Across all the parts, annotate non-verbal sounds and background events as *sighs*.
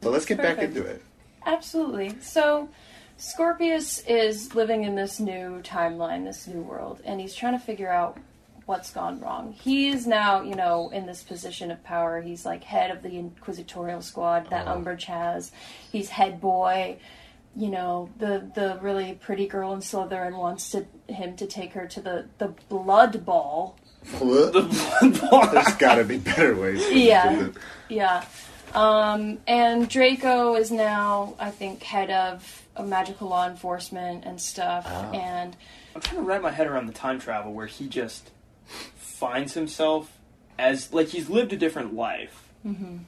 But let's get back into it. Absolutely. So, Scorpius is living in this new timeline, this new world, and he's trying to figure out what's gone wrong. He is now, you know, in this position of power. He's like head of the Inquisitorial squad that Oh. Umbridge has. He's head boy. You know, the the really pretty girl in Slytherin wants to him to take her to the the blood ball. What? There's got to be better ways. to Yeah. do it. Yeah. Um, and Draco is now, I think, head of, of magical law enforcement and stuff. Ah. And I'm trying to wrap my head around the time travel where he just finds himself as like he's lived a different life. Mm-hmm.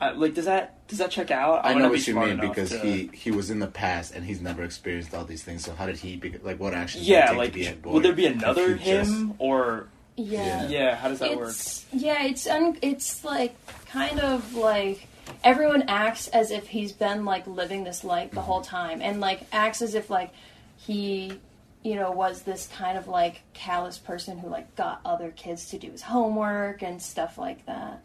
Uh, like, does that does that check out? I I'm know what you mean because to- he he was in the past and he's never experienced all these things. So how did he? Be, like, what actions? Yeah, take like, to be head boy? would there be another If he just- him or yeah. yeah? How does that work? Yeah, it's, un- it's like, kind of like, everyone acts as if he's been, like, living this life the whole time. And, like, acts as if, like, he you know, was this kind of like callous person who like got other kids to do his homework and stuff like that.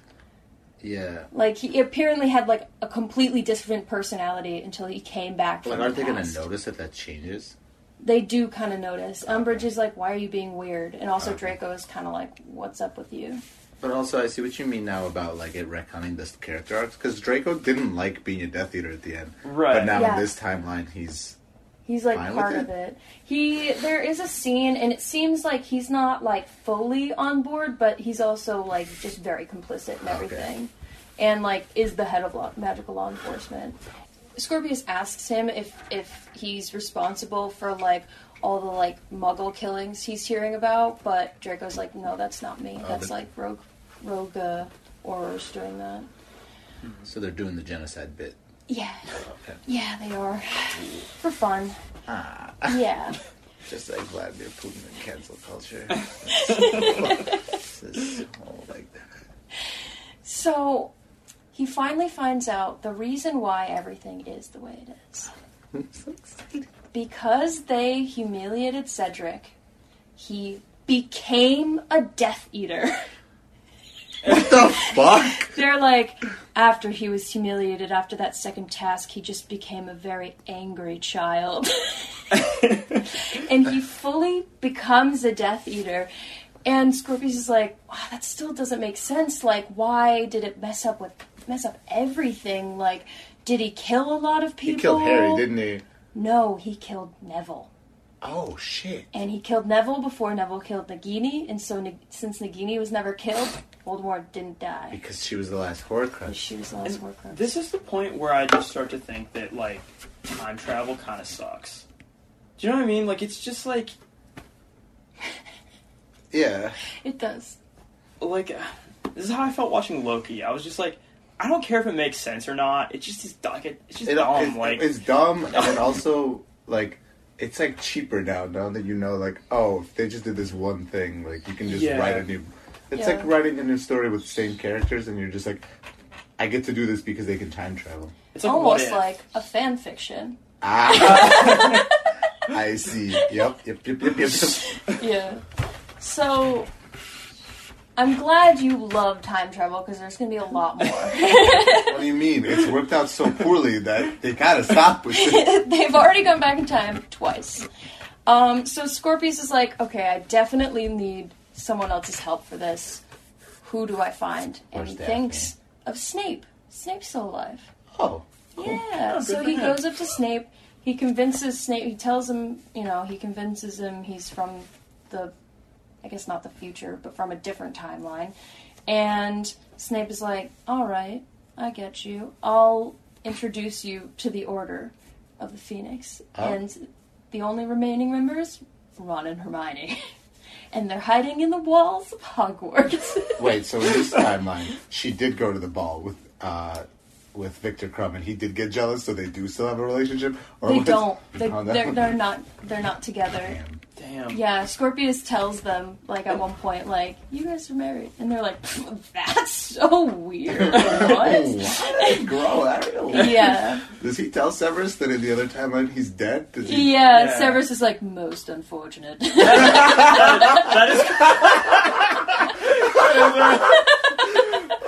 Yeah. Like he apparently had like a completely different personality until he came back from Like, aren't they gonna notice that that changes? They do kind of notice. Umbridge is like, "Why are you being weird?" And also Okay. Draco is kind of like, "What's up with you?" But also, I see what you mean now about like it retconning this character arcs because Draco didn't like being a Death Eater at the end, Right. but now Yeah. in this timeline, he's He's like Fine with part it? of it. He there is a scene, and it seems like he's not like fully on board, but he's also like just very complicit in Okay. everything, and like is the head of law, magical law enforcement. Scorpius asks him if if he's responsible for like all the like Muggle killings he's hearing about, but Draco's like, no, that's not me. Oh, That's but- like rogue rogue uh, Aurors doing that. so they're doing the genocide bit. Yeah, Okay. yeah, they are for fun. Ah, Yeah. *laughs* just like Vladimir Putin and cancel culture. *laughs* This is all like that. So he finally finds out the reason why everything is the way it is. *laughs* I'm so excited. Because they humiliated Cedric, he became a Death Eater. What the fuck? *laughs* They're like, after he was humiliated after that second task, he just became a very angry child. *laughs* and he fully becomes a Death Eater. And Scorpius is like, wow, that still doesn't make sense. Like, why did it mess up with mess up everything? Like, did he kill a lot of people? He killed Harry, didn't he? No, he killed Neville. Oh shit! And he killed Neville before Neville killed Nagini, and so Nag- since Nagini was never killed, Voldemort didn't die. Because she was the last Horcrux. She was the last And Horcrux. this is the point where I just start to think that like time travel kind of sucks. Do you know what I mean? Like it's just like Yeah. It does. like uh, this is how I felt watching Loki. I was just like, I don't care if it makes sense or not. It just is like it, it's just It- dumb. it- like it's dumb, and *laughs* also like it's like cheaper now. Now that you know, like oh, if they just did this one thing, like you can just Yeah. write a new. It's Yeah. like writing a new story with the same characters, and you're just like, I get to do this because they can time travel. it's like Almost like a fan fiction. Ah, *laughs* I see. Yep, yep, yep, yep, yep. yep. Yeah. So, I'm glad you love time travel because there's going to be a lot more. *laughs* what do you mean? It's worked out so poorly that they gotta stop with it. *laughs* They've already gone back in time twice. Um, so Scorpius is like, okay, I definitely need someone else's help for this. Who do I find? And Where's he Daphne? thinks of Snape. Snape's still alive. Oh, Yeah. Oh, so he goes up to Snape. He convinces Snape. He tells him, you know, he convinces him he's from the, I guess not the future, but from a different timeline. And Snape is like, "All right, I get you. I'll introduce you to the Order of the Phoenix." Oh. And the only remaining members, Ron and Hermione. *laughs* And they're hiding in the walls of Hogwarts. wait. So in this *laughs* timeline, she did go to the ball with uh with Viktor Krum, and he did get jealous. So they do still have a relationship, or they was- don't. They, no. they're, they're not. They're not together. Damn. Damn. Yeah, Scorpius tells them, like, at one point, like, you guys are married. And they're like, *laughs* that's so weird. *laughs* What? why did grow? I don't yeah. Does he tell Severus that in the other timeline he's dead? Does he? Yeah, Yeah. Severus is like, most unfortunate. that is. *laughs*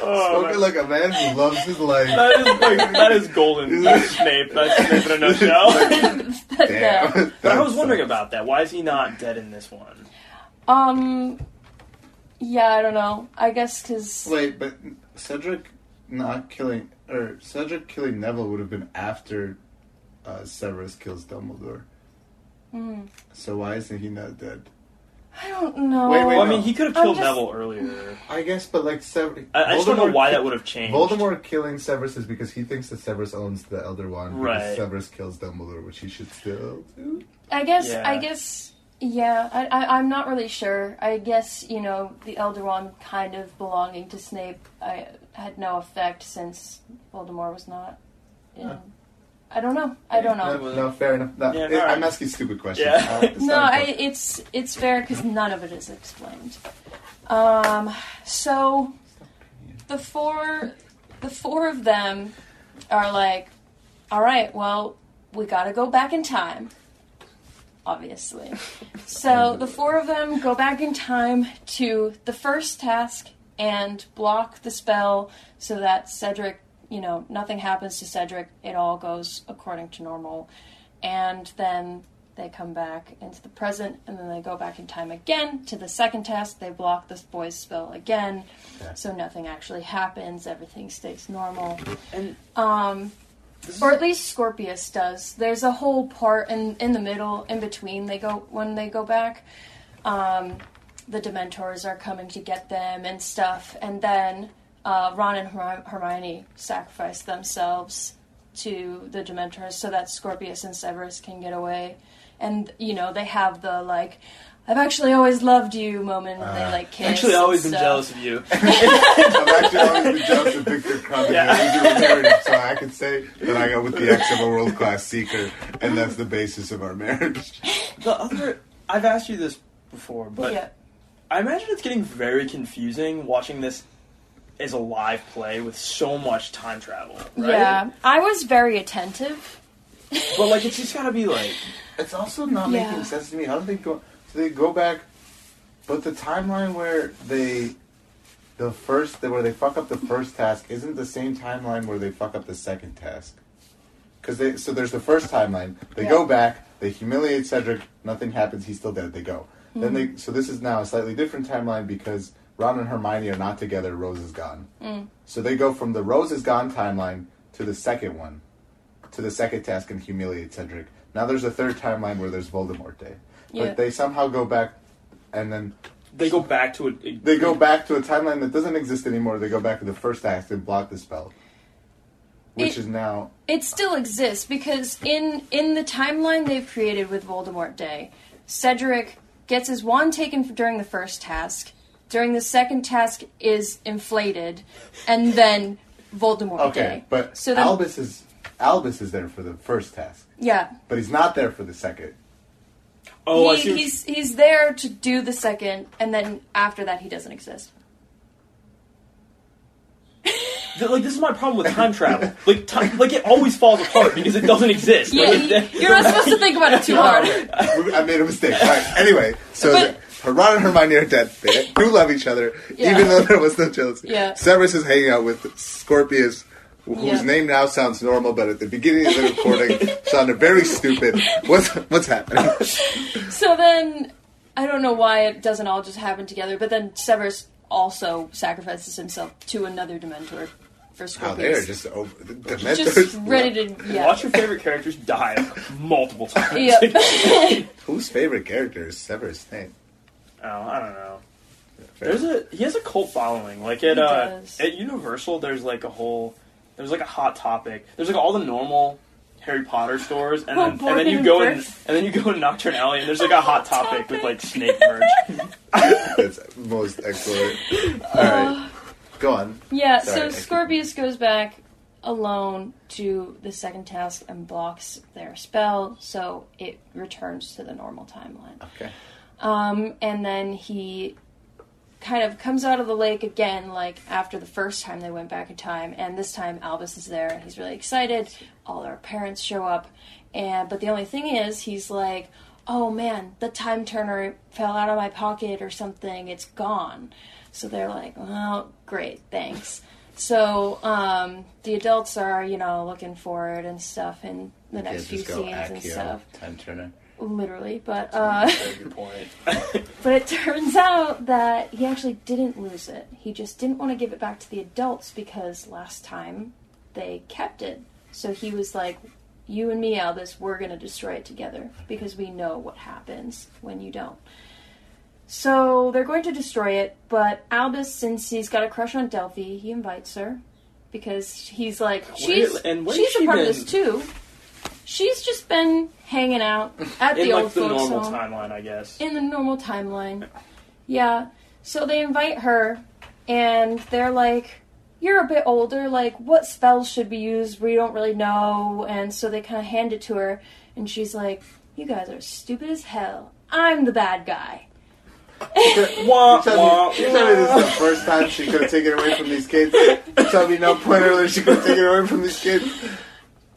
Oh, Spoken man. like a man who loves his life. That is like that is golden. *laughs* That's Snape. That's Snape in a nutshell. *laughs* Damn. but I was wondering sucks. about that. Why is he not dead in this one? Um, yeah, I don't know. I guess because Wait, but Cedric not killing or Cedric killing Neville would have been after uh, Severus kills Dumbledore. So why isn't he not dead? I don't know. Wait, wait, Well, I mean, he could have I'm killed just- Neville earlier. I guess, but like Severus. I, I just don't know why that would have changed. Voldemort killing Severus is because he thinks that Severus owns the Elder Wand. because Right. Severus kills Dumbledore, which he should still do. I guess. Yeah. I guess. Yeah, I, I, I'm not really sure. I guess you know the Elder Wand kind of belonging to Snape. I had no effect since Voldemort was not. In, Huh. I don't know. I don't know. No, no, fair enough. No, Yeah, it- alright. I'm asking stupid questions. Yeah. No, I, it's it's fair because none of it is explained. Um, so the four, the four of them are like, all right, well, we got to go back in time. Obviously, so the four of them go back in time to the first task and block the spell so that Cedric, you know, nothing happens to Cedric. It all goes according to normal, and then they come back into the present, and then they go back in time again to the second task. They block this boy's spell again, Okay. so nothing actually happens. Everything stays normal. And Um, or at least Scorpius does. There's a whole part in in the middle, in between. They go when they go back. Um, the Dementors are coming to get them and stuff, and then uh, Ron and Herm- Hermione sacrifice themselves to the Dementors so that Scorpius and Severus can get away. And you know they have the like, I've actually always loved you moment, and they Uh, like kiss. actually, I've always and been stuff. jealous of you. *laughs* I've actually always been jealous of Viktor Krum and Yeah. yeah. we married, so I can say that I got with the ex of a world class seeker, and that's the basis of our marriage. the other, I've asked you this before, but yeah. I imagine it's getting very confusing watching this as a live play with so much time travel. Right? Yeah, I was very attentive. But like, it's just gotta be like, It's also not Yeah. making sense to me. How do they go? So they go back, but the timeline where they, the first, where they fuck up the first task isn't the same timeline where they fuck up the second task. Because they, so there's the first timeline. They Yeah. go back. They humiliate Cedric. Nothing happens. He's still dead. They go. Then Mm-hmm. they. So this is now a slightly different timeline because Ron and Hermione are not together. Rose is gone. Mm. So they go from the Rose is gone timeline to the second one, to the second task and humiliate Cedric. Now there's a third timeline where there's Voldemort Day, Yeah. but they somehow go back, and then they go back to it. they go back to a timeline that doesn't exist anymore. They go back to the first task and block the spell, which It- is now It still exists because in in the timeline they've created with Voldemort Day, Cedric gets his wand taken f- during the first task. During the second task is inflated, and then Voldemort okay. Day. But So then- Albus is Albus is there for the first task, Yeah, but he's not there for the second. Oh, I he, see. he's he's there to do the second, and then after that he doesn't exist. Like this is my problem with time travel. Like time, like it always falls apart because it doesn't exist. Yeah, Like, you, it- you're not supposed to think about it too *laughs* hard. *laughs* I made a mistake. All right. Anyway, so But- the, Ron and Hermione are dead. They do love each other, Yeah. even though there was no jealousy. Yeah. Severus is hanging out with Scorpius, whose Yeah. name now sounds normal, but at the beginning of the recording *laughs* sounded very stupid. What's what's happening? *laughs* So then, I don't know why it doesn't all just happen together, but then Severus also sacrifices himself to another Dementor for Oh, Scorpius. they're just over the Just *laughs* ready to yeah. Watch your favorite characters die multiple times. Yep. Whose favorite character is Severus Snape? Oh, I don't know. There's a he has a cult following. Like at He uh, does. at Universal, there's like a whole there's like a hot topic. There's like all the normal Harry Potter stores, and *laughs* then, and then you go in and then you go in Knockturn Alley, and there's like a hot topic with like snake merch. *laughs* That's most excellent. All right, go on. Yeah, Sorry, so Scorpius goes back alone to the second task and blocks their spell, so it returns to the normal timeline. Okay. Um, and then he kind of comes out of the lake again, like after the first time they went back in time, and this time Albus is there and he's really excited. All our parents show up, and but the only thing is, he's like, "Oh man, the time turner fell out of my pocket or something. It's gone." So they're like, "Well, great, thanks." So um, the adults are, you know, looking for it and stuff in the next few scenes and stuff, Time Turner. Literally. But uh, *laughs* but it turns out that he actually didn't lose it. He just didn't want to give it back to the adults because last time they kept it. So he was like, "You and me, Albus, we're gonna destroy it together because we know what happens when you don't." So they're going to destroy it, but Albus, since he's got a crush on Delphi, he invites her because he's like, she's and she's a part of this too. She's just been hanging out at In the like old the folks' normal home timeline, I guess. in the normal timeline. Yeah. So they invite her, and they're like, You're a bit older, like, what spells should be used? We don't really know. And so they kind of hand it to her, and she's like, You guys are stupid as hell. I'm the bad guy. *laughs* Wah, You tell wah, me, you tell me this is the first time she could have taken it away from these kids. You tell me no point earlier she could have taken it away from these kids.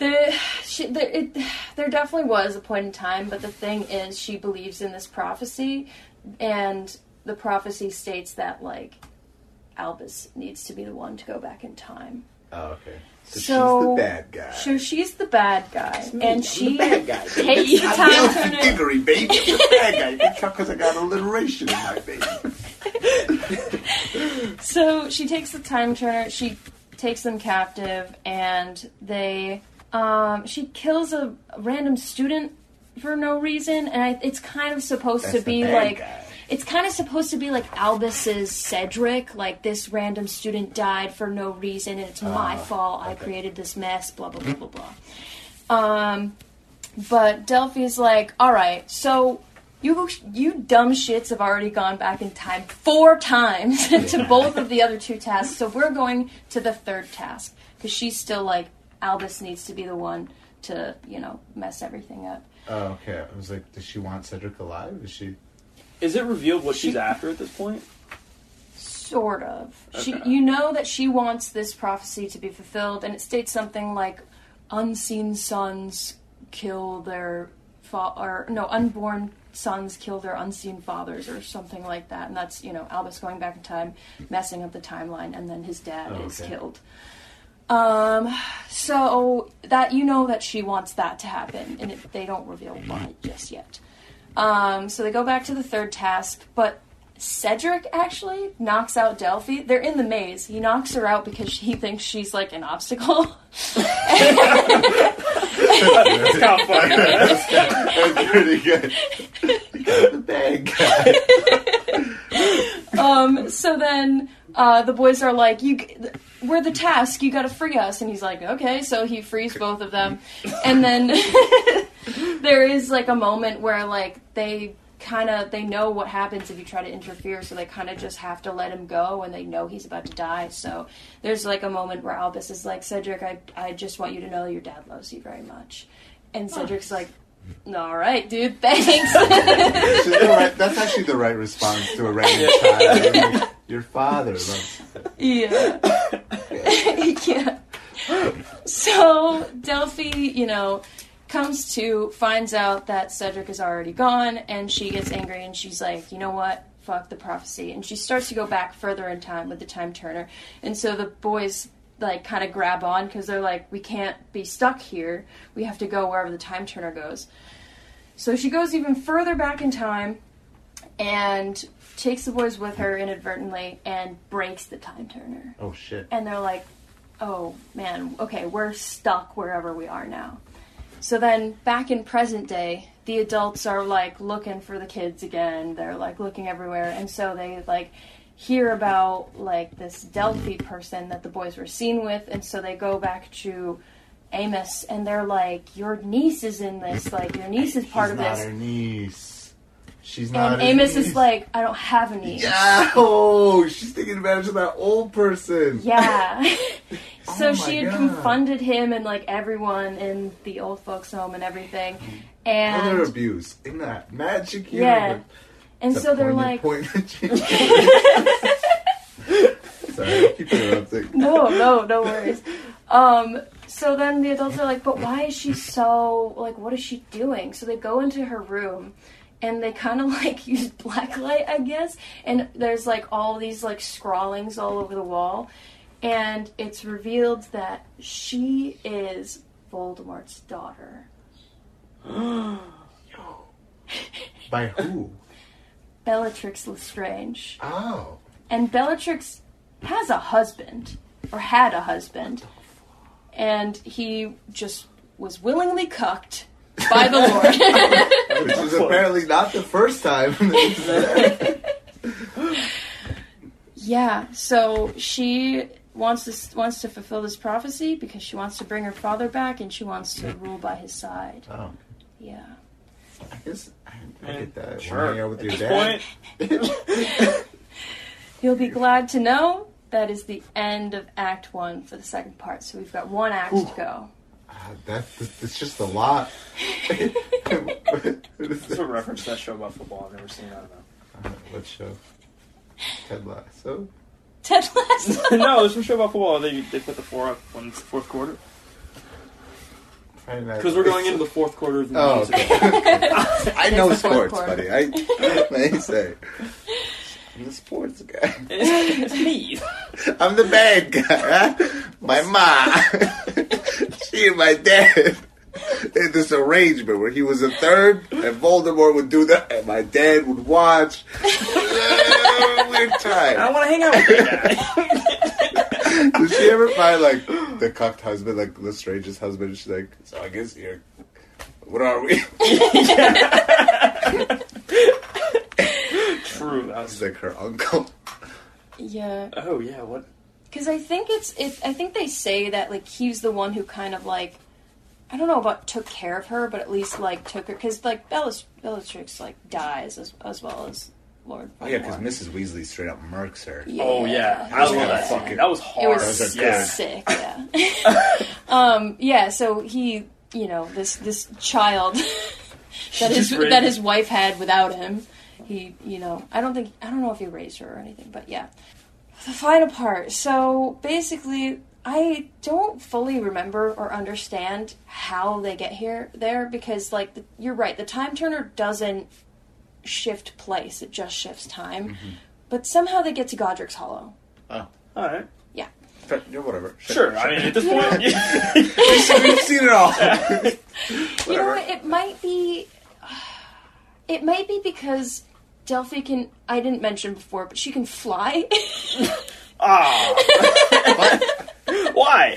There, she, there, it, there definitely was a point in time, but the thing is, she believes in this prophecy, and the prophecy states that, like, Albus needs to be the one to go back in time. Oh, okay. So, she's the bad guy. So she's the bad guy, me, and I'm she the bad guy. *laughs* takes the I'm time Delphi turner. Diggory, baby. I'm the *laughs* bad guy. You can tell because I got alliteration in my baby. So she takes the time turner. She takes them captive, and they. Um, she kills a random student for no reason, and I, it's kind of supposed That's to be like. guy. It's kind of supposed to be like Albus's Cedric, like this random student died for no reason, and it's my Ah, fault. I created this mess. Blah blah blah blah blah. Um, but Delphi's like, all right, so you you dumb shits have already gone back in time four times *laughs* to both of the other two tasks. So we're going to the third task because she's still like, Albus needs to be the one to you know mess everything up. Oh, okay. I was like, does she want Cedric alive? Is she? Is it revealed what she's after at this point? Sort of. She, Okay. you know that she wants this prophecy to be fulfilled, and it states something like, "Unseen sons kill their fa- or no, unborn sons kill their unseen fathers," or something like that. And that's you know Albus going back in time, messing up the timeline, and then his dad Oh, is okay. killed. Um, so that you know that she wants that to happen, and it, they don't reveal why just yet. Um, so they go back to the third task, but Cedric actually knocks out Delphi. They're in the maze. He knocks her out because he thinks she's like an obstacle. It's kind of funny. *laughs* That's pretty good. You got the bad guy. *laughs* um, so then uh, the boys are like, "You, we're the task. You got to free us." And he's like, "Okay." So he frees both of them, and then *laughs* there is like a moment where like they kind of they know what happens if you try to interfere, so they kind of just have to let him go, and they know he's about to die. So there's like a moment where Albus is like, "Cedric, I I just want you to know your dad loves you very much," and Cedric's like. All right, dude. Thanks. *laughs* She's *laughs* right- that's actually the right response to a random child. *laughs* Like, Your father loves. Yeah. yeah. So Delphi, you know, comes to, finds out that Cedric is already gone, and she gets angry and she's like, you know what? Fuck the prophecy. And she starts to go back further in time with the time turner. And so the boys like kind of grab on because they're like, we can't be stuck here. We have to go wherever the time turner goes. So she goes even further back in time and takes the boys with her inadvertently and breaks the time turner. Oh shit. And they're like, oh man, okay, we're stuck wherever we are now. So then back in present day, the adults are like looking for the kids again. They're like looking everywhere. And so they like hear about like this Delphi person that the boys were seen with. And so they go back to Amos and they're like, your niece is in this. Like, your niece is part She's of not this. her niece. She's not. And Amos niece. is like, I don't have a niece. Yeah. *laughs* Oh, she's taking advantage of that old person. Yeah. *laughs* *laughs* so Oh she had God. confronted him and like everyone in the old folks home and everything. Oh, Mother And abuse in that magic yeah. Universe. And It's a so they're like point. *laughs* Sorry, keep interrupting. *laughs* No, no, no worries. Um so then the adults are like, but why is she so like what is she doing? So they go into her room and they kind of *laughs* like use black light, I guess. And there's like all these like scrawlings all over the wall. and it's revealed that she is Voldemort's daughter. *gasps* By who? Bellatrix Lestrange. Oh. And Bellatrix has a husband, or had a husband, and he just was willingly cucked by the Lord. *laughs* Which is apparently not the first time. *laughs* yeah, so she wants to wants to fulfill this prophecy because she wants to bring her father back and she wants to rule by his side. oh. Yeah. I guess I, I get that. Sure. Wanna hang out with At your dad? point, *laughs* You'll be glad to know that is the end of Act One for the second part. So we've got one act to go. Ah, that, it's just a lot. *laughs* *laughs* this is a reference to that show about football. I've never seen. I don't know. Uh, what show? Ted Lasso? Ted Lasso. no, there's some show about football. They they put the four up on the fourth quarter because we're going into the fourth quarter of the Oh, season. okay. *laughs* I know It's sports, buddy. I *laughs* may say. I'm the sports guy. It's, it's me. *laughs* I'm the bad guy. Huh? My mom. she and my dad. They had this arrangement where he was a third, and Voldemort would do that, and my dad would watch. Weird I time. don't want to hang out with that guy. Did she ever find like the cucked husband, like the strangest husband? She's like, so I guess you're. What are we? *laughs* True. That He's was, like her uncle. yeah. oh yeah. What? Because I think it's it. I think they say that like he's the one who kind of like I don't know about took care of her, but at least like took her because like Bellas, Bellatrix like dies as as well as Lord. Oh yeah, because Mrs. Weasley straight up murks her. Oh yeah. I love that fucking. That was hard. It hard. was Those are yeah. sick. *laughs* Yeah. um. Yeah. So he, you know, this this child *laughs* that his just that his wife had without him. He, you know, I don't think I don't know if he raised her or anything, but yeah. The final part. So basically, I don't fully remember or understand how they get here there because, like, the, you're right. The time turner doesn't shift place; it just shifts time. But somehow they get to Godric's Hollow. Oh, All right. Yeah. But, yeah, whatever. Sure. I mean, at this point, *laughs* We've seen it all. *laughs* You know what? It might be. *sighs* It might be because Delphi can. I didn't mention before, but she can fly. *laughs* ah. Why?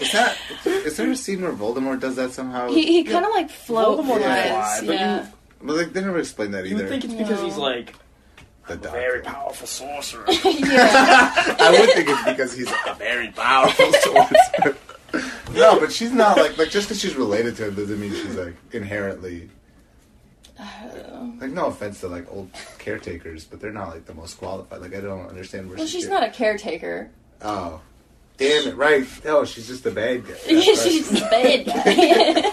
Is that? Is there a scene where Voldemort does that somehow? he he kind of like float Voldemort can flies. fly, but yeah. But like, they never explain that You either. would think it's because No. he's like the a doctor. very powerful sorcerer. *laughs* yeah. *laughs* I would think it's because he's a very powerful *laughs* sorcerer. no, but she's not like like just because she's related to him doesn't mean she's like inherently. Like no offense to like old caretakers, but they're not like the most qualified. Like I don't understand where Well, she she's not a caretaker. Oh, damn it! Right? Oh, she's just a bad guy. she's just a bad guy.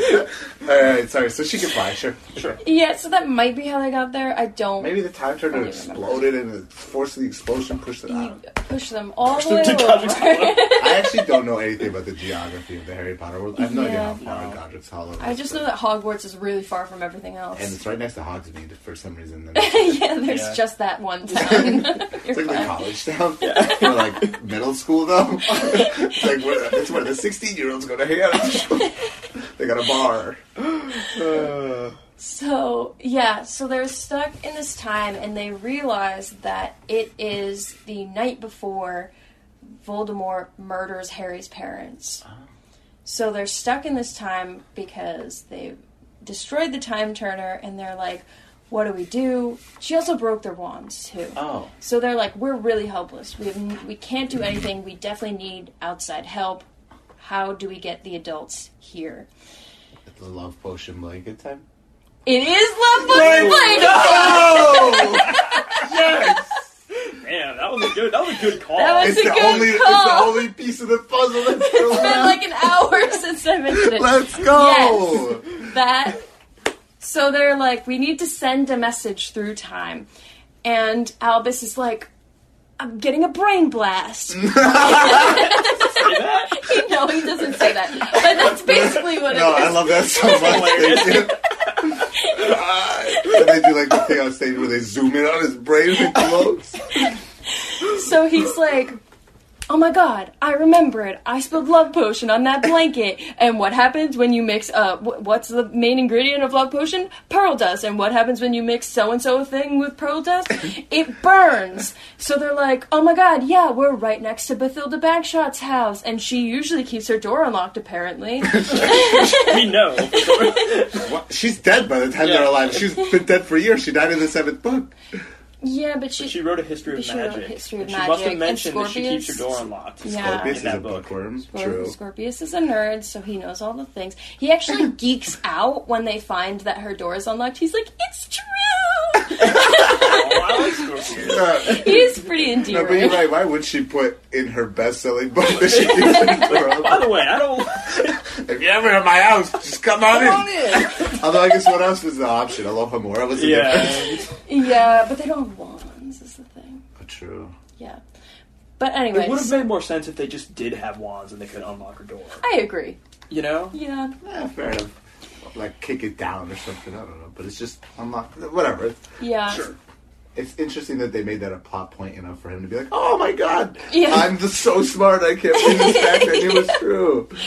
*laughs* All right, sorry. So she can fly, sure. sure. yeah, so that might be how they got there. I don't. Maybe the time turner Fully exploded and the force of the explosion pushed it out. push them all Push the way them to over. *laughs* I actually don't know anything about the geography of the Harry Potter world. I have no idea Yeah. how far No. Godric's Hollow is. I just know but- that Hogwarts is really far from everything else. And it's right next to Hogsmeade for some reason. *laughs* Then yeah, there's Yeah. just that one town. It's You're like the fine. college town. Or like middle school though. it's like where, it's where the 16 year olds go to hang out. They got a bar. Uh, *gasps* So, yeah, so they're stuck in this time and they realize that it is the night before Voldemort murders Harry's parents. So they're stuck in this time because they've destroyed the time turner and they're like, what do we do? She also broke their wands too. oh. So they're like, we're really helpless. We have, we can't do anything. We definitely need outside help. How do we get the adults here? The love potion blanket time. It is Love Book Oh! *laughs* yes! Man, that was a good. That was a good call. That was- It's a the good only it's the only piece of the puzzle that's It's still been left. like an hour *laughs* since I mentioned it. Let's go! That. So they're like, we need to send a message through time. And Albus is like, I'm getting a brain blast. *laughs* Say *laughs* that? no, he doesn't say that. But that's basically what it is. No, it I love that so much. You. *laughs* and they do like the thing on stage where they zoom in on his brain and it glows. So he's like, oh my god, I remember it. I spilled love potion on that blanket. And what happens when you mix, uh, wh- what's the main ingredient of love potion? Pearl dust. And what happens when you mix so and so thing with pearl dust? *coughs* It burns. So they're like, oh my god, yeah, we're right next to Bathilda Bagshot's house. And she usually keeps her door unlocked, apparently. *laughs* we know. *laughs* What? She's dead by the time Yeah. they're alive. She's been dead for years. She died in the seventh book. Yeah, but she. But she wrote a history of But she wrote a magic. history of and she must have mentioned that she keeps her door unlocked. Yeah. Scorpius In is a book. bookworm. Scor- True. Scorpius is a nerd, so he knows all the things. He actually *coughs* geeks out when they find that her door is unlocked. He's like, "It's true." I like Scorpius. He's pretty no, but you're right. Why would she put in her best-selling book that she keeps *laughs* her By the way, I don't. If you're ever in my house, just come on Come on in. in. Although I guess what else was the option? Alohomora was the difference. Yeah. Yeah, but they don't have wands. Is the thing. Oh, true. Yeah, but anyway, It would have made more sense if they just did have wands and they could unlock her door. I agree. You know? Yeah, Yeah, fair enough. Like kick it down or something. I don't know, but it's just unlock. Whatever. yeah. Sure. It's interesting that they made that a plot point enough for him to be like, "Oh my god, Yeah. *laughs* I'm just so smart. I can't believe this fact. I knew it was true." *laughs*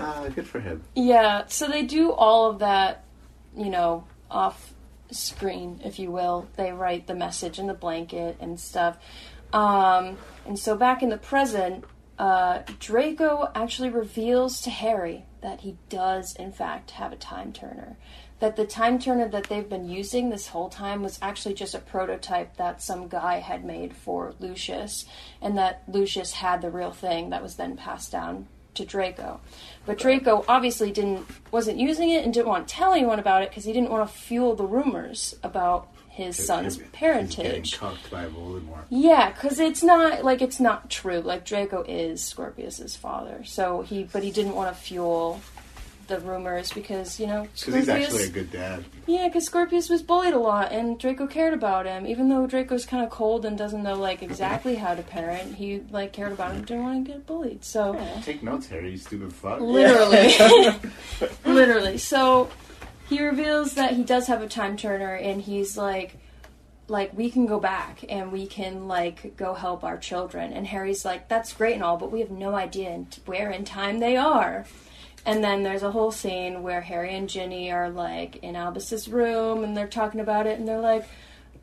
Ah, good for him. Yeah, so they do all of that, you know, off screen, if you will. They write the message in the blanket and stuff. Um, and so back in the present, uh, Draco actually reveals to Harry that he does, in fact, have a time turner. That the time turner that they've been using this whole time was actually just a prototype that some guy had made for Lucius, and that Lucius had the real thing that was then passed down to Draco. But Draco obviously didn't wasn't using it and didn't want to tell anyone about it because he didn't want to fuel the rumors about his son's parentage. cucked by Voldemort. Yeah, because it's not like it's not true. Like Draco is Scorpius's father, so he but he didn't want to fuel the rumors because you know Because he's actually a good dad. yeah, because Scorpius was bullied a lot, and Draco cared about him. Even though Draco's kind of cold and doesn't know like exactly how to parent, he like cared about him. Didn't want to get bullied. So Take notes, Harry. You stupid fuck. literally, *laughs* *laughs* literally. So he reveals that he does have a time turner, and he's like, like we can go back and we can like go help our children. And Harry's like, that's great and all, but we have no idea where in time they are. And then there's a whole scene where Harry and Ginny are like in Albus's room and they're talking about it and they're like,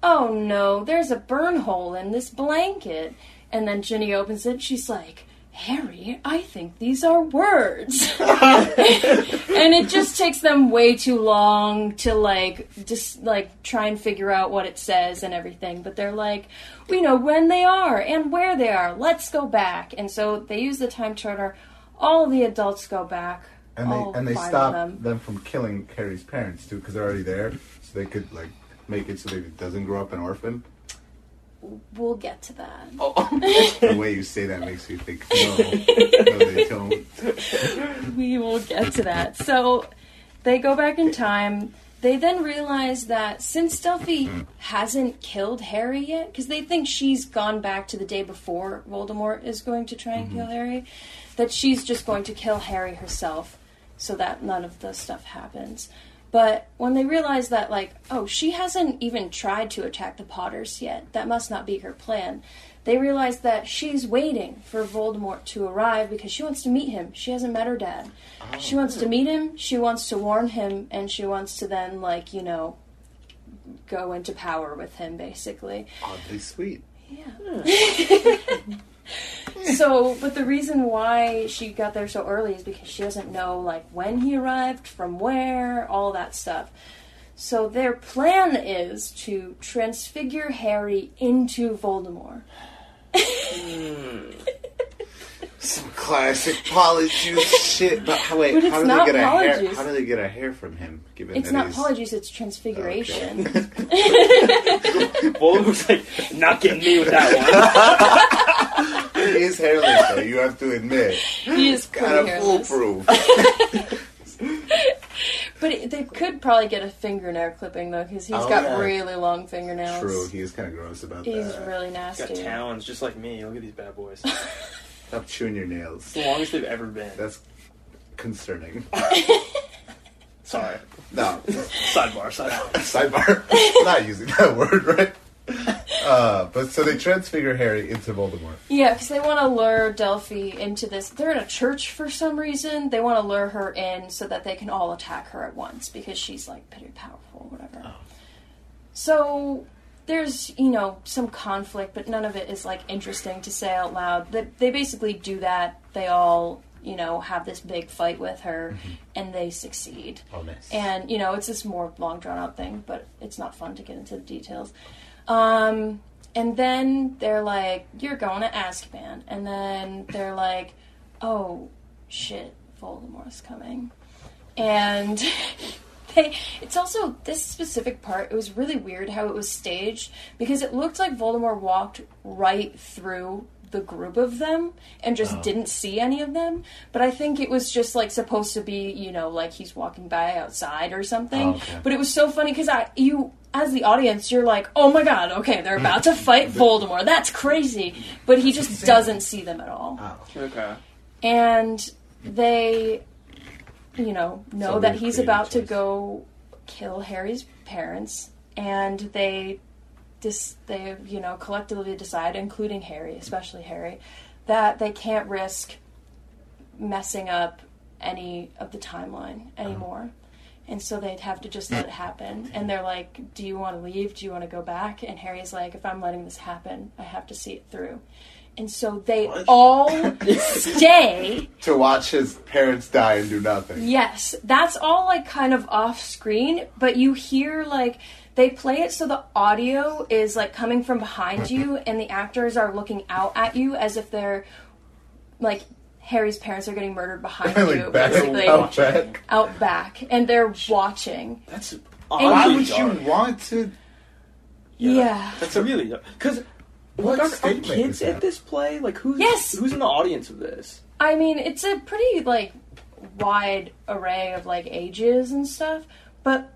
oh no, there's a burn hole in this blanket. And then Ginny opens it. She's like, Harry, I think these are words. *laughs* and it just takes them way too long to like just like try and figure out what it says and everything. But they're like, we know when they are and where they are. Let's go back. And so they use the time turner. All the adults go back. And they all and they five stop them. them. from killing Harry's parents too, because they're already there, so they could like make it so that he doesn't grow up an orphan. We'll get to that. Oh. *laughs* the way you say that makes me think no, no, they *laughs* don't. we will get to that. So they go back in time. They then realize that since Delphi hmm. hasn't killed Harry yet, because they think she's gone back to the day before Voldemort is going to try and kill mm-hmm. Harry, that she's just going to kill Harry herself so that none of the stuff happens. But when they realize that, like, oh, she hasn't even tried to attack the Potters yet, that must not be her plan. They realize that she's waiting for Voldemort to arrive because she wants to meet him. She hasn't met her dad. Oh, she wants to meet him, she wants to warn him, and she wants to then, like, you know, go into power with him, basically. Oddly sweet. Yeah. Hmm. *laughs* *laughs* *laughs* so, but the reason why she got there so early is because she doesn't know like when he arrived, from where, all that stuff. So their plan is to transfigure Harry into Voldemort. Hmm. Some classic Polyjuice shit. But how, wait, But it's how do not they get a hair? How do they get a hair from him? Given It's that not he's- Polyjuice, it's Transfiguration. *laughs* Voldemort's like, not getting me with that one. *laughs* He is hairless, though. You have to admit. he is Kind of hairless. foolproof. *laughs* But it, they could probably get a fingernail clipping though, because he's Oh, got yeah. really long fingernails. True. He is kind of gross about He's that. He's really He's nasty. got talons just like me. Look at these bad boys. *laughs* Stop chewing your nails. the longest they've ever been. That's concerning. *laughs* Sorry. No. Sidebar, sidebar. Sidebar. Not using that word, right? *laughs* Uh, but so they transfigure Harry into Voldemort. Yeah, because they want to lure Delphi into this. They're in a church for some reason. They want to lure her in so that they can all attack her at once because she's like pretty powerful, whatever. So there's you know some conflict, but none of it is like interesting to say out loud. They, they basically do that. They all you know have this big fight with her, and they succeed. Oh, nice. And you know it's this more long drawn out thing, but it's not fun to get into the details. Um, and then they're like, "You're going to Azkaban," and then they're like, "Oh shit, Voldemort's coming," and. *laughs* They, it's also this specific part. It was really weird how it was staged because it looked like Voldemort walked right through the group of them and just Oh. didn't see any of them. But I think it was just like supposed to be, you know, like he's walking by outside or something. Oh, okay. But it was so funny because I, you, as the audience, you're like, oh my god, okay, they're about to fight *laughs* Voldemort. That's crazy. But he just *laughs* doesn't see them at all Oh. Okay. and they you know know So that he's creative about to go kill harry's parents and they dis- they you know collectively decide including harry especially harry that they can't risk messing up any of the timeline anymore. And so they'd have to just let it happen. And they're like do you want to leave? Do you want to go back? And harry's like if i'm letting this happen i have to see it through. And so they What? all *laughs* stay To watch his parents die and do nothing. Yes, that's all like kind of off screen, but you hear like they play it so the audio is like coming from behind you and the actors are looking out at you as if they're like Harry's parents are getting murdered behind *laughs* like you, back, basically out back. out back, and they're watching. That's Why would dark. you want to? Yeah. That's really because What are, are kids at this play? Like who's Yes! who's in the audience of this? I mean, it's a pretty like wide array of like ages and stuff, but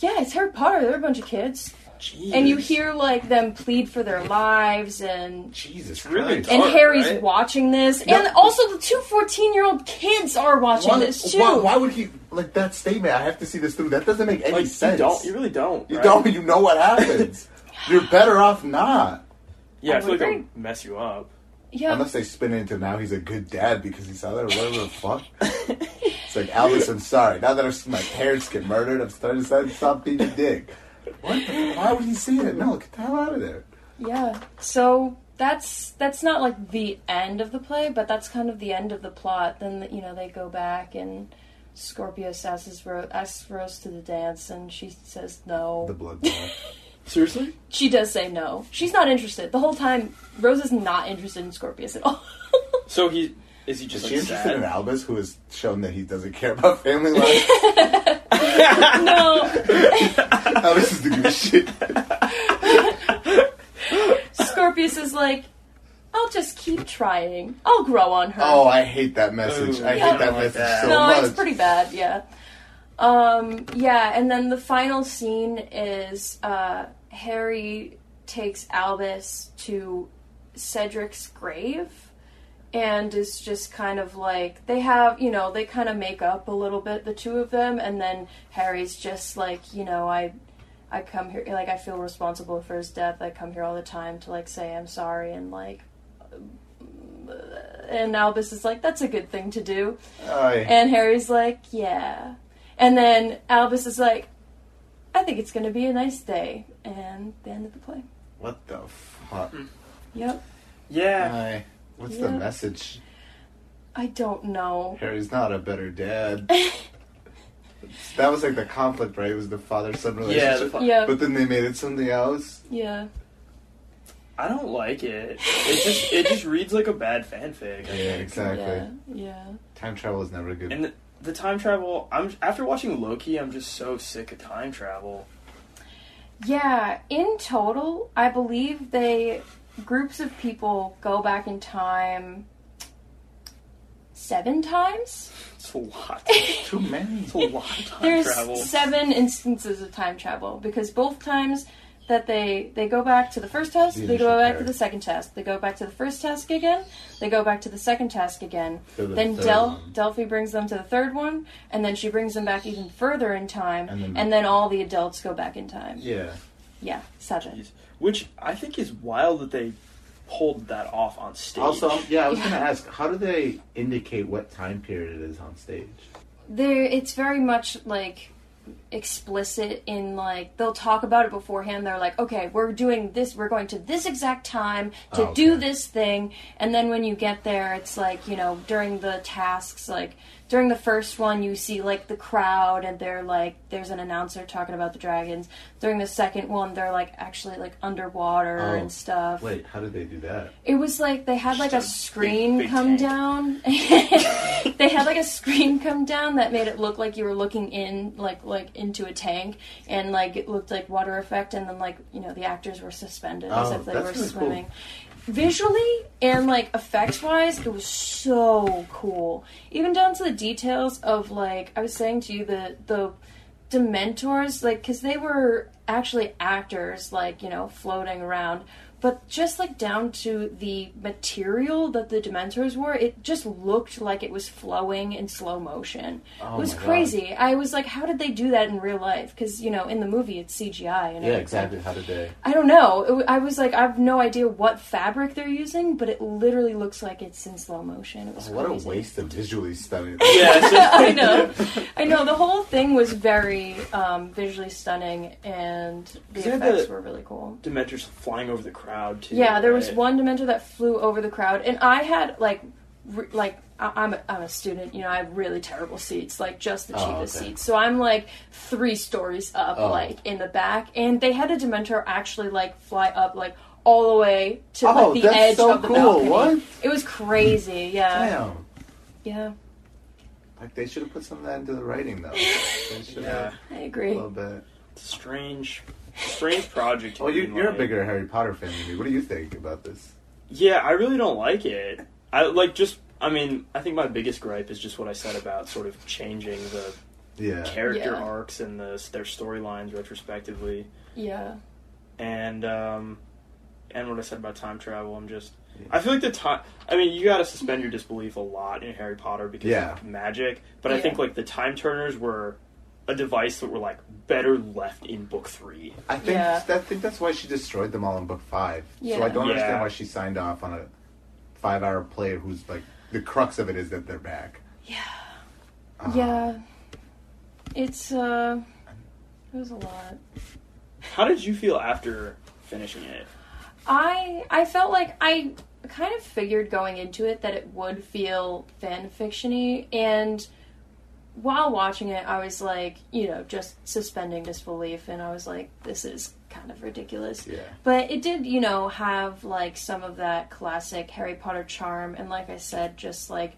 yeah, it's Harry Potter. They're a bunch of kids, Jeez. and you hear like them plead for their lives and Jesus really Christ. and Harry's right? watching this, No. and also the two 14 year old kids are watching Why, this too. why, why would he like that statement? I have to see this through. That doesn't make any like sense. you don't you really don't You right? don't. You know what happens. *laughs* You're better off not. Yeah, I, I feel would like agree. that'll mess you up. Yeah, Unless they spin it into now he's a good dad because he saw that or whatever the fuck. *laughs* It's like Albus, I'm sorry. Now that I've my parents get murdered, I'm starting to stop being a dick. What? the- Why would he say that? No, get the hell out of there. yeah. So that's that's not like the end of the play, but that's kind of the end of the plot. Then you know they go back and. Scorpius asks Rose, asks Rose to the dance, and she says no. The blood. bath. *laughs* Seriously? She does say no. She's not interested. The whole time, Rose is not interested in Scorpius at all. *laughs* So he is he Is just she like interested sad? in Albus, who has shown that he doesn't care about family life? *laughs* no. *laughs* Albus is the good shit. Scorpius is like, I'll just keep trying. I'll grow on her. Oh, I hate that message. Ooh, I Yeah. hate that I don't like message that. so no, much. it's pretty bad, yeah. Um, yeah, and then the final scene is uh, Harry takes Albus to Cedric's grave and is just kind of like they have you know they kind of make up a little bit the two of them and then harry's just like you know i i come here like i feel responsible for his death i come here all the time to like say i'm sorry and like and albus is like that's a good thing to do Aye. and harry's like yeah and then albus is like i think it's gonna be a nice day and the end of the play what the fuck? Hmm. yep Yeah. Aye. What's the Yeah. message? i don't know Harry's not a better dad. *laughs* that was like the conflict, right? It was the father son Yeah, relationship. the fu- yeah But then they made it something else. yeah I don't like it. It just it *laughs* just reads like a bad fanfic. I Yeah, think. exactly. yeah yeah Time travel is never good. And the, the time travel, I'm after watching Loki, I'm just so sick of time travel. Yeah, in total, I believe they groups of people go back in time seven times. It's a lot. *laughs* Too many. It's a lot of time There's travel. seven instances of time travel because both times that they they go back to the first task, The they go initial back to the second task, they go back to the first task again, they go back to the second task again. The Then Del- one. Delphi brings them to the third one, and then she brings them back even further in time, And and then- then, all the adults go back in time. Yeah. Yeah, seven. Jeez. Which I think is wild that they pulled that off on stage. Also, um, yeah, I was Yeah. gonna ask, how do they indicate what time period it is on stage? There, it's very much like explicit in like they'll talk about it beforehand. They're like, okay, we're doing this. We're going to this exact time to Oh, do this thing, and then when you get there, it's like you know during the tasks, like during the first one, you see like the crowd, and they're like, there's an announcer talking about the dragons. During the second one, they're like actually like underwater Oh, and stuff. Wait, how did they do that? It was like they had like a Just a screen big- big come tank. down. *laughs* they had like a screen come down that made it look like you were looking in like like into a tank and like it looked like water effect and then like you know the actors were suspended as Oh, if they were really cool. Visually and like effects wise, it was so cool. Even down to the details of like I was saying to you the the Dementors, like, because they were actually actors, like, you know, floating around. But just like down to the material that the Dementors were, it just looked like it was flowing in slow motion. Oh it was my God. crazy. I was like, how did they do that in real life? Because, you know, in the movie it's CGI. And Yeah, everything. exactly. How did they? I don't know. It, w- I was like, I have no idea what fabric they're using, but it literally looks like it's in slow motion. It was What a waste of visually stunning. *laughs* Yeah, *laughs* I know. I know. The whole thing was very um, visually stunning, and the effects the- were really cool. Dementors flying over the crowd too. Yeah, there was one Dementor that flew over the crowd, and I had like, re- like I- I'm a, I'm a student. You know, I have really terrible seats, like just the Oh, cheapest okay. seats. So I'm like three stories up, Oh. like in the back, and they had a Dementor actually like fly up like all the way to Oh, like the that's edge so of the cool. balcony. What? It was crazy. Yeah, Damn. yeah, Like they should have put some of that into the writing though. *laughs* They Yeah, have I a agree. little bit. it's strange, strange project. to Oh, you, you're a bigger Harry Potter fan than me. What do you think about this? Yeah, I really don't like it. I like just. I mean, I think my biggest gripe is just what I said about sort of changing the Yeah. character Yeah. arcs and the their storylines retrospectively, Yeah. and um, and what I said about time travel. I'm just. Yeah. I feel like the time. I mean, you got to suspend your disbelief a lot in Harry Potter because Yeah. of magic. But I think like the time turners were a device that were like better left in book three. I think Yeah. I think that's why she destroyed them all in book five. Yeah. So I don't Yeah. understand why she signed off on a five-hour play who's like the crux of it is that they're back. Yeah. Uh, Yeah. It's uh it was a lot. How did you feel after finishing it? I I felt like I kind of figured going into it that it would feel fan fictiony and while watching it I was like, you know, just suspending disbelief and I was like this is kind of ridiculous. Yeah. But it did, you know, have like some of that classic Harry Potter charm and like I said just like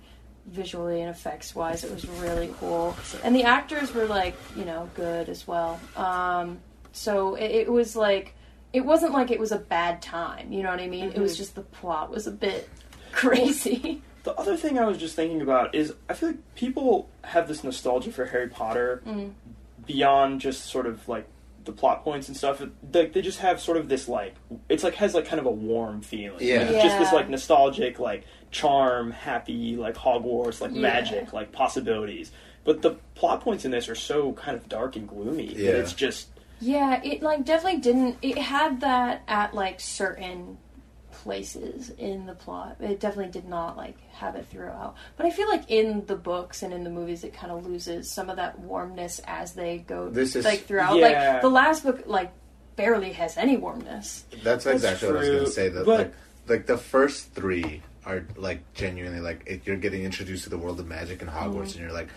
visually and effects wise it was really cool. And the actors were like, you know, good as well. Um so it, it was like it wasn't like it was a bad time, you know what I mean? It was Mhm. just the plot was a bit *laughs* crazy. The other thing I was just thinking about is I feel like people have this nostalgia for Harry Potter Mm. beyond just sort of like the plot points and stuff. They, they just have sort of this like it's like has like kind of a warm feeling. Yeah. Like, it's just this like nostalgic like charm, happy like Hogwarts, like Yeah. magic, like possibilities. But the plot points in this are so kind of dark and gloomy Yeah. that it's just Yeah, it like definitely didn't. It had that at like certain places in the plot. It definitely did not like have it throughout. But I feel like in the books and in the movies, it kind of loses some of that warmness as they go This is- like throughout. Yeah. Like the last book, like barely has any warmness. That's, That's exactly what I was gonna say. That but- like like the first three are like genuinely like it, you're getting introduced to the world of magic and Hogwarts, Mm-hmm. and you're like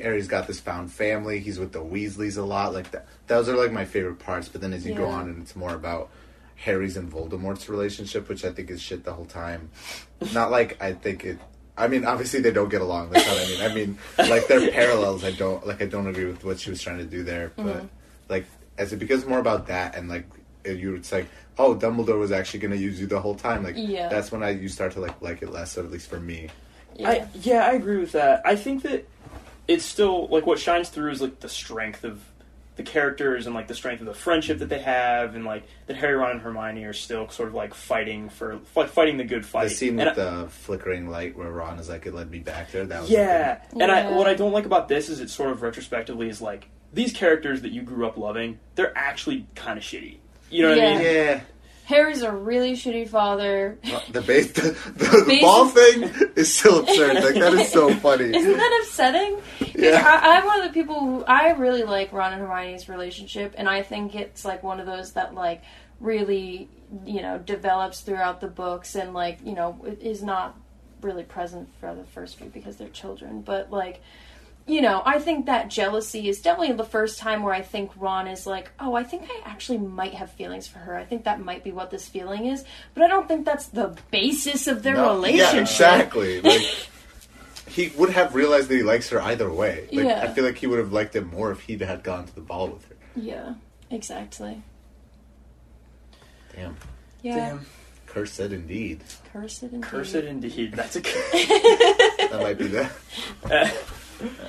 Harry's got this found family. He's with the Weasleys a lot. Like that. Those are like my favorite parts. But then as you go on, and it's more about Harry's and Voldemort's relationship, which I think is shit the whole time. Not like I think it. I mean, obviously they don't get along. That's what I mean. I mean, like they're parallels. I don't like. I don't agree with what she was trying to do there. But Mm-hmm. like, as it becomes more about that, and like it, you, it's like, oh, Dumbledore was actually going to use you the whole time. Like, Yeah. that's when I you start to like like it less. Or at least for me. Yeah. I yeah, I agree with that. I think that it's still like what shines through is like the strength of the characters and like the strength of the friendship that they have, and like that Harry, Ron, and Hermione are still sort of like fighting for like fighting the good fight. The scene And with the flickering light where Ron is like, it led me back there. That was yeah, and I what I don't like about this is it sort of retrospectively is like these characters that you grew up loving, they're actually kind of shitty. You know what I mean? Yeah. Harry's a really shitty father. The base, the, the, *laughs* the ball thing is still absurd. Like that is so *laughs* funny. Isn't that upsetting? Yeah. I, I'm one of the people who I really like Ron and Hermione's relationship, and I think it's like one of those that like really you know develops throughout the books, and like you know is not really present for the first few because they're children, but like. You know, I think that jealousy is definitely the first time where I think Ron is like, oh, I think I actually might have feelings for her. I think that might be what this feeling is, but I don't think that's the basis of their No, relationship. Yeah, exactly. Like *laughs* he would have realized that he likes her either way. Like Yeah. I feel like he would have liked it more if he had gone to the ball with her. Yeah, exactly. Damn. Yeah. Damn. Cursed indeed. Cursed indeed. Cursed indeed. That's a *laughs* That might be the that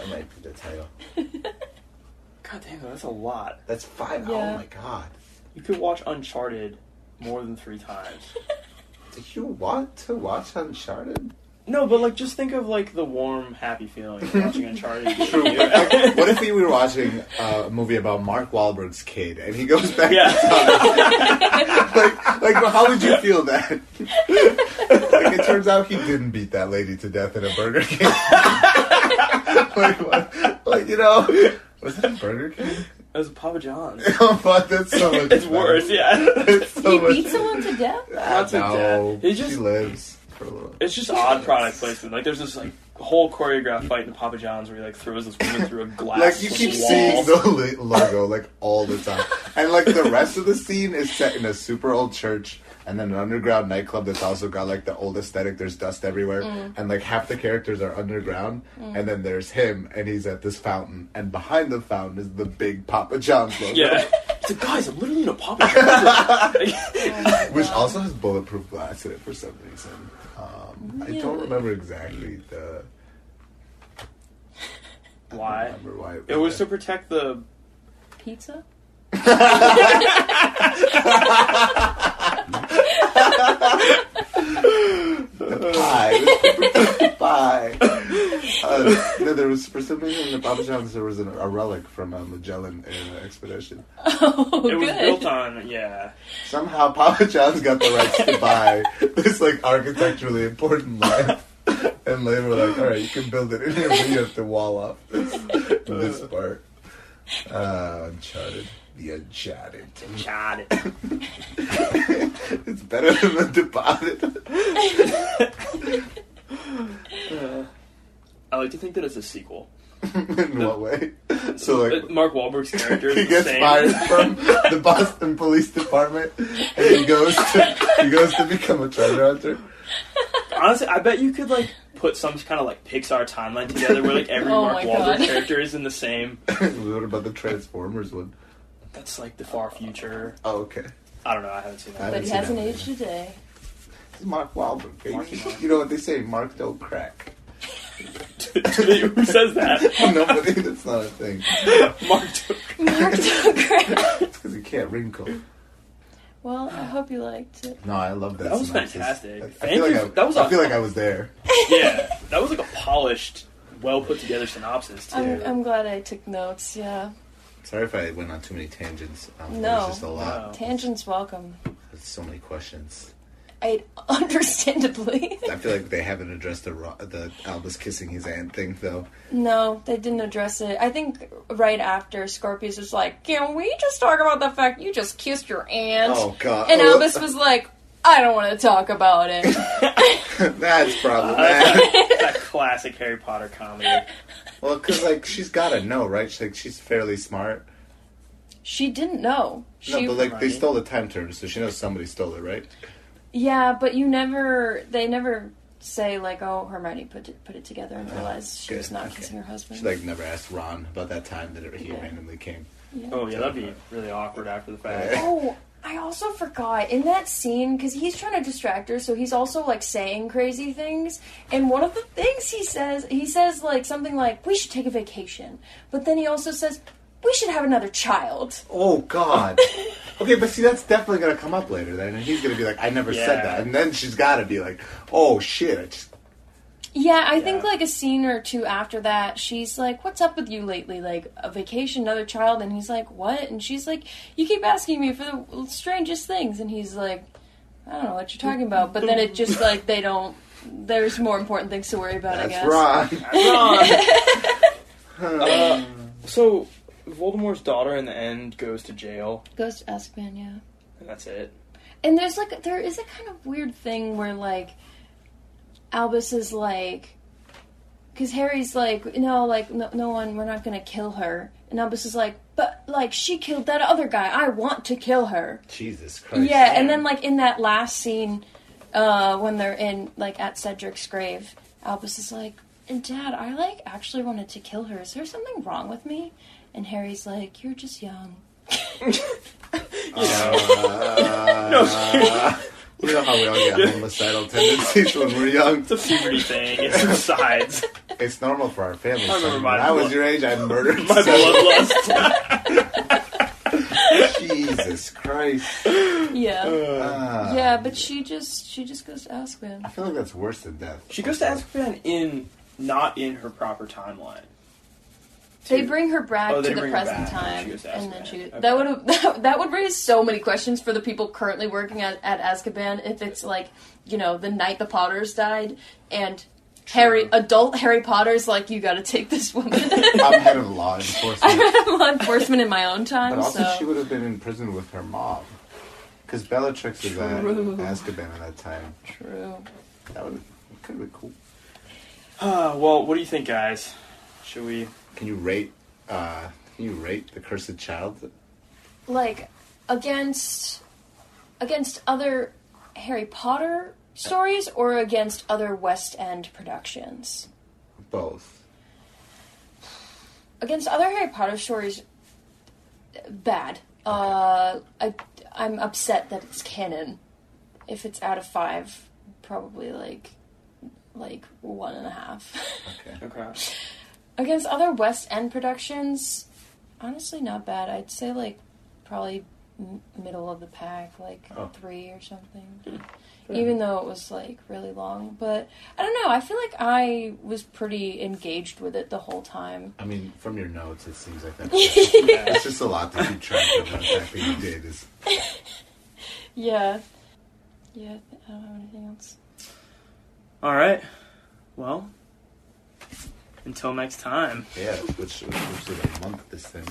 might be the title. God damn, that's a lot. That's five. Oh yeah. Oh my god. You could watch Uncharted more than three times. *laughs* Do you want to watch Uncharted? No, but like, just think of like the warm, happy feeling of watching Uncharted. *laughs* True. Like, what if we were watching uh, a movie about Mark Wahlberg's kid and he goes back Yeah. in time? *laughs* like, like, how would you feel that? like, it turns out he didn't beat that lady to death in a Burger King. *laughs* like, what? like, you know, was that a Burger King? It was Papa John's. oh, fuck, that's so much. It's better. worse, yeah. It's so he much. beat someone to death? Not to no, death. He just- she lives for a little. It's just odd product placement. Like, there's this like whole choreographed fight in the Papa John's where he like throws this woman through a *laughs* glass Like you keep wall. seeing the lo- logo like all the time, and like the rest of the scene is set in a super old church, and then an underground nightclub that's also got like the old aesthetic. There's dust everywhere, mm. and like half the characters are underground, mm. and then there's him, and he's at this fountain, and behind the fountain is the big Papa John's logo, Yeah. It's like, guys, I'm literally in a Papa John's. which also has bulletproof glass in it for some reason. Um, I don't remember exactly the. I Why? don't remember why. It was to protect the. Pizza? *laughs* *laughs* Bye. Bye. *laughs* Uh, no, there was for some reason in the Papa John's there was an, a relic from a Magellan uh, expedition. Oh, It was built on, yeah. Somehow Papa John's got the rights to buy this like architecturally important land, and they were like, "All right, you can build it in here, but you have to wall off this, this part." Uh, Uncharted, the Uncharted. Chad. it's better than the Departed. Uh, I like to think that it's a sequel. *laughs* in what way? So like. Mark Wahlberg's character is *laughs* he the gets same. fired from the Boston Police Department, and he goes to he goes to become a treasure hunter. Honestly, I bet you could like put some kind of like Pixar timeline together where like every *laughs* Oh Mark my Wahlberg God. character is in the same. what about the Transformers one? That's like the far future. Oh, okay. I don't know. I haven't seen I that. But haven't he seen hasn't that one aged a day. It's Mark Wahlberg. baby. Marky Mark. You know what they say? Mark don't crack. Who says that? *laughs* Nobody. That's not a thing. Mark. took- *laughs* Mark Zuckerberg. It's because he can't wrinkle. well, I hope you liked it. No, I love that. That was synopsis. fantastic. I Thank feel like you. I, That was I a- feel like I was there. *laughs* Yeah, that was like a polished, well put together synopsis too. I'm, I'm glad I took notes, yeah. Sorry if I went on too many tangents. Um, No. There's just a lot. No. Tangents welcome. There's so many questions. I *laughs* understandably. I feel like they haven't addressed the ro- the Albus kissing his aunt thing though. No, they didn't address it. I think right after Scorpius was like, "Can we just talk about the fact you just kissed your aunt?" Oh god. and Oh, Albus was like, "I don't want to talk about it." *laughs* That's Uh, problematic. *laughs* that classic Harry Potter comedy. Well, because like she's got to know, right? She's, like she's fairly smart. she didn't know. She, no, but like they stole the time turner, so she knows somebody stole it, right? yeah, but you never. They never say like, "Oh, Hermione put it put it together and Oh, realized she good, was not okay. kissing her husband." She like never asked Ron about that time that he Yeah. randomly came. Yeah. Oh yeah, that'd be really awkward after the fact. *laughs* Oh, I also forgot in that scene because he's trying to distract her, so he's also like saying crazy things. And one of the things he says, he says like something like, "We should take a vacation," but then he also says, "We should have another child." Oh God. *laughs* okay, but see, that's definitely gonna come up later. Then, and he's gonna be like, "I never said that," and then she's gotta be like, "Oh shit!" I just... Yeah, I think like a scene or two after that, she's like, "What's up with you lately? Like a vacation, another child?" And he's like, "What?" And she's like, "You keep asking me for the strangest things." And he's like, "I don't know what you're talking about." But then it just like they don't. There's more important things to worry about. I That's guess. *laughs* Uh, so Voldemort's daughter in the end goes to jail, Goes to Azkaban, yeah. and that's it. And there's like there is a kind of weird thing where like Albus is like because Harry's like no like no, no one we're not gonna kill her. And Albus is like but like she killed that other guy. I want to kill her. Jesus Christ. yeah and then like in that last scene uh when they're in like at Cedric's grave Albus is like and Dad I like actually wanted to kill her. Is there something wrong with me? And Harry's like you're just young. *laughs* *laughs* Uh, No. *laughs* you know how we all get homicidal tendencies when we're young. It's a puberty thing. It subsides. It's normal for our family. I remember son. my when I was your age, I murdered My seven. bloodlust. Jesus Christ. yeah Ah. yeah but she just she just goes to Azkaban I feel like that's worse than death. She goes to Azkaban in not in her proper timeline. They bring her back Oh, to the present back, and time, she goes to and then she Okay. that would have *laughs* that, would raise so many questions for the people currently working at, at Azkaban. If it's like you know the night the Potters died, and Harry adult Harry Potter's like you got to take this woman. I'm head of law enforcement. I'm law enforcement in my own time, But also, so she would have been in prison with her mom. Because Bellatrix is at True. Azkaban at that time. true. That would could have been cool. Uh, well, what do you think, guys? Should we? Can you rate? Uh, can you rate the Cursed Child? Like against against other Harry Potter stories or against other West End productions. Both. against other Harry Potter stories, bad. Uh, I I'm upset that it's canon. If it's out of five, probably like like one and a half. Okay. Okay. Against other West End productions, honestly, not bad. I'd say like probably m- middle of the pack, like Oh. three or something. *laughs* Fair Even though it was like really long, but I don't know. I feel like I was pretty engaged with it the whole time. I mean, from your notes, it seems like *laughs* that. Yeah. it's just a lot to keep track of. and The that you did is *laughs* Yeah. Yeah, I don't have anything else. All right. Well, until next time. yeah. Which which was a month this thing.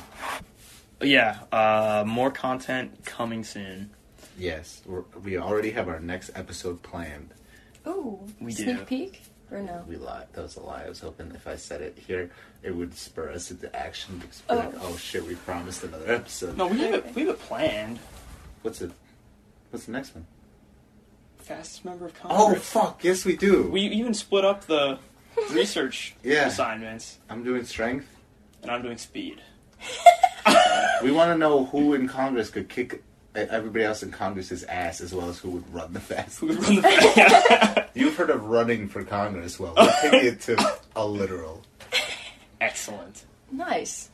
Yeah. Uh, more content coming soon. Yes, we're, we already have our next episode planned. Ooh, We sneak do. peek or no? We lied. That was a lie. I was hoping if I said it here, it would spur us into action. Because we're like, oh shit, we promised another episode. No, we have it. We have it planned. What's it? What's the next one? Fastest member of Oh fuck! Yes, we do. We even split up the *laughs* research Yeah. assignments, I'm doing strength. and I'm doing speed. We want to know who in Congress could kick everybody else in Congress's ass, as well as who would run the fastest. Who would run the *laughs* You've heard of running for Congress? Well, we're taking it to a literal. Excellent. Nice.